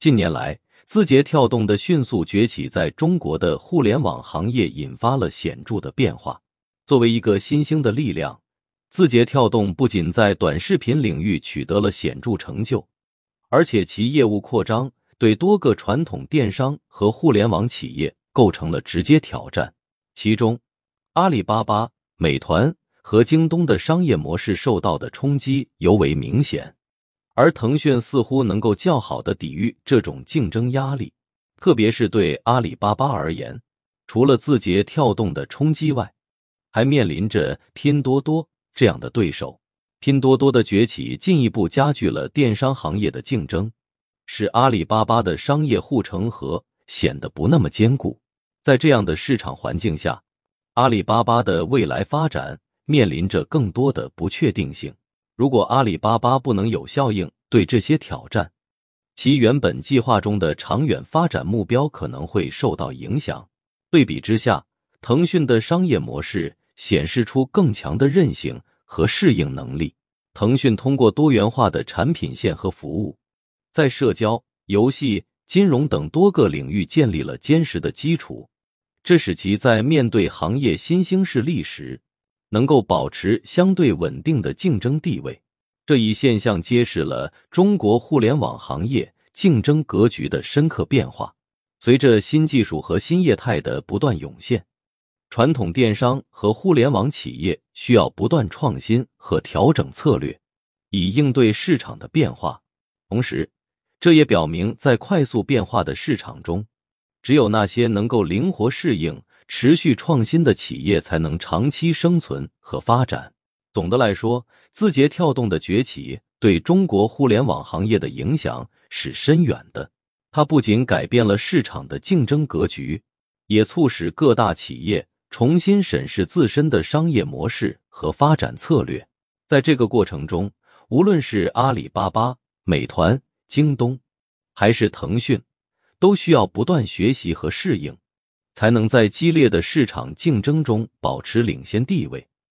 近年来，字节跳动的迅速崛起，在中国的互联网行业引发了显著的变化。作为一个新兴的力量，字节跳动不仅在短视频领域取得了显著成就，而且其业务扩张对多个传统电商和互联网企业构成了直接挑战。其中，阿里巴巴、美团和京东的商业模式受到的冲击尤为明显。而腾讯似乎能够较好的抵御这种竞争压力，特别是对阿里巴巴而言，除了字节跳动的冲击外，还面临着拼多多这样的对手。拼多多的崛起进一步加剧了电商行业的竞争，使阿里巴巴的商业护城河显得不那么坚固。在这样的市场环境下，阿里巴巴的未来发展面临着更多的不确定性。如果阿里巴巴不能有效应对这些挑战，其原本计划中的长远发展目标可能会受到影响。对比之下，腾讯的商业模式显示出更强的韧性和适应能力。腾讯通过多元化的产品线和服务，在社交、游戏、金融等多个领域建立了坚实的基础，这使其在面对行业新兴势力时。能够保持相对稳定的竞争地位，这一现象揭示了中国互联网行业竞争格局的深刻变化。随着新技术和新业态的不断涌现，传统电商和互联网企业需要不断创新和调整策略，以应对市场的变化。同时，这也表明，在快速变化的市场中，只有那些能够灵活适应。持续创新的企业才能长期生存和发展。总的来说，字节跳动的崛起对中国互联网行业的影响是深远的。它不仅改变了市场的竞争格局，也促使各大企业重新审视自身的商业模式和发展策略。在这个过程中，无论是阿里巴巴、美团、京东，还是腾讯，都需要不断学习和适应。才能在激烈的市场竞争中保持领先地位。